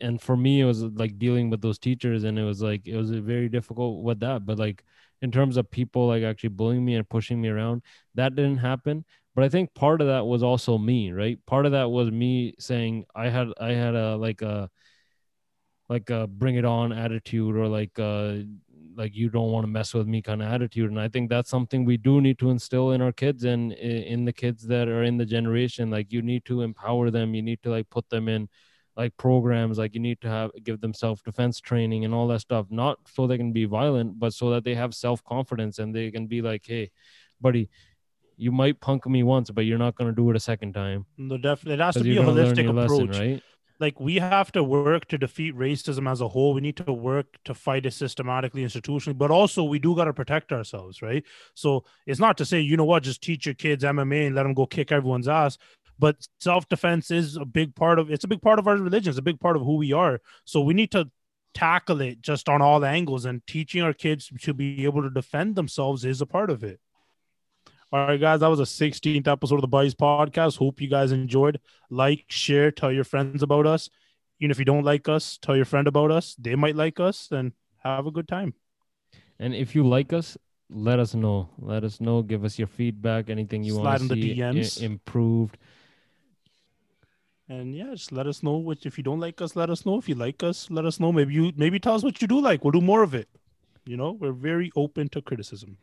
and for me it was like dealing with those teachers and it was like it was very difficult with that. But like in terms of people like actually bullying me and pushing me around that didn't happen but i think part of that was also me right? Part of that was me saying i had i had a like a like a bring it on attitude or like uh like you don't want to mess with me kind of attitude. And i think that's something we do need to instill in our kids and in the kids that are in the generation. Like you need to empower them. You need to like put them in like programs. Like you need to have give them self-defense training and all that stuff. Not so they can be violent but so that they have self-confidence and they can be like hey buddy you might punk me once but you're not going to do it a second time No, definitely. It has to be a you're gonna learn holistic approach. lesson, right like we have to work to defeat racism as a whole. We need to work to fight it systematically, institutionally, but also we do got to protect ourselves, right? So it's not to say, you know what, just teach your kids MMA and let them go kick everyone's ass. But self defense is a big part of it's a big part of our religion. It's a big part of who we are. So we need to tackle it just on all angles, and teaching our kids to be able to defend themselves is a part of it. All right, guys, that was a 16th episode of the Buddies Podcast. Hope you guys enjoyed. Like, share, tell your friends about us. Even if you don't like us, tell your friend about us. They might like us, and have a good time. and if you like us let us know let us know give us your feedback anything you Slide want in to the see DMs. improved And yeah, just let us know what if you don't like us, let us know. If you like us, let us know. Maybe you maybe tell us what you do like. We'll do more of it. You know, we're very open to criticism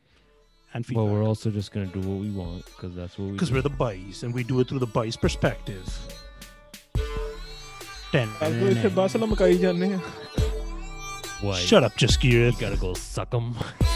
and feedback. But we're also just going to do what we want because that's what we Because we're the boys and we do it through the boys' perspective. 10. Shut up, just You gotta go suck them.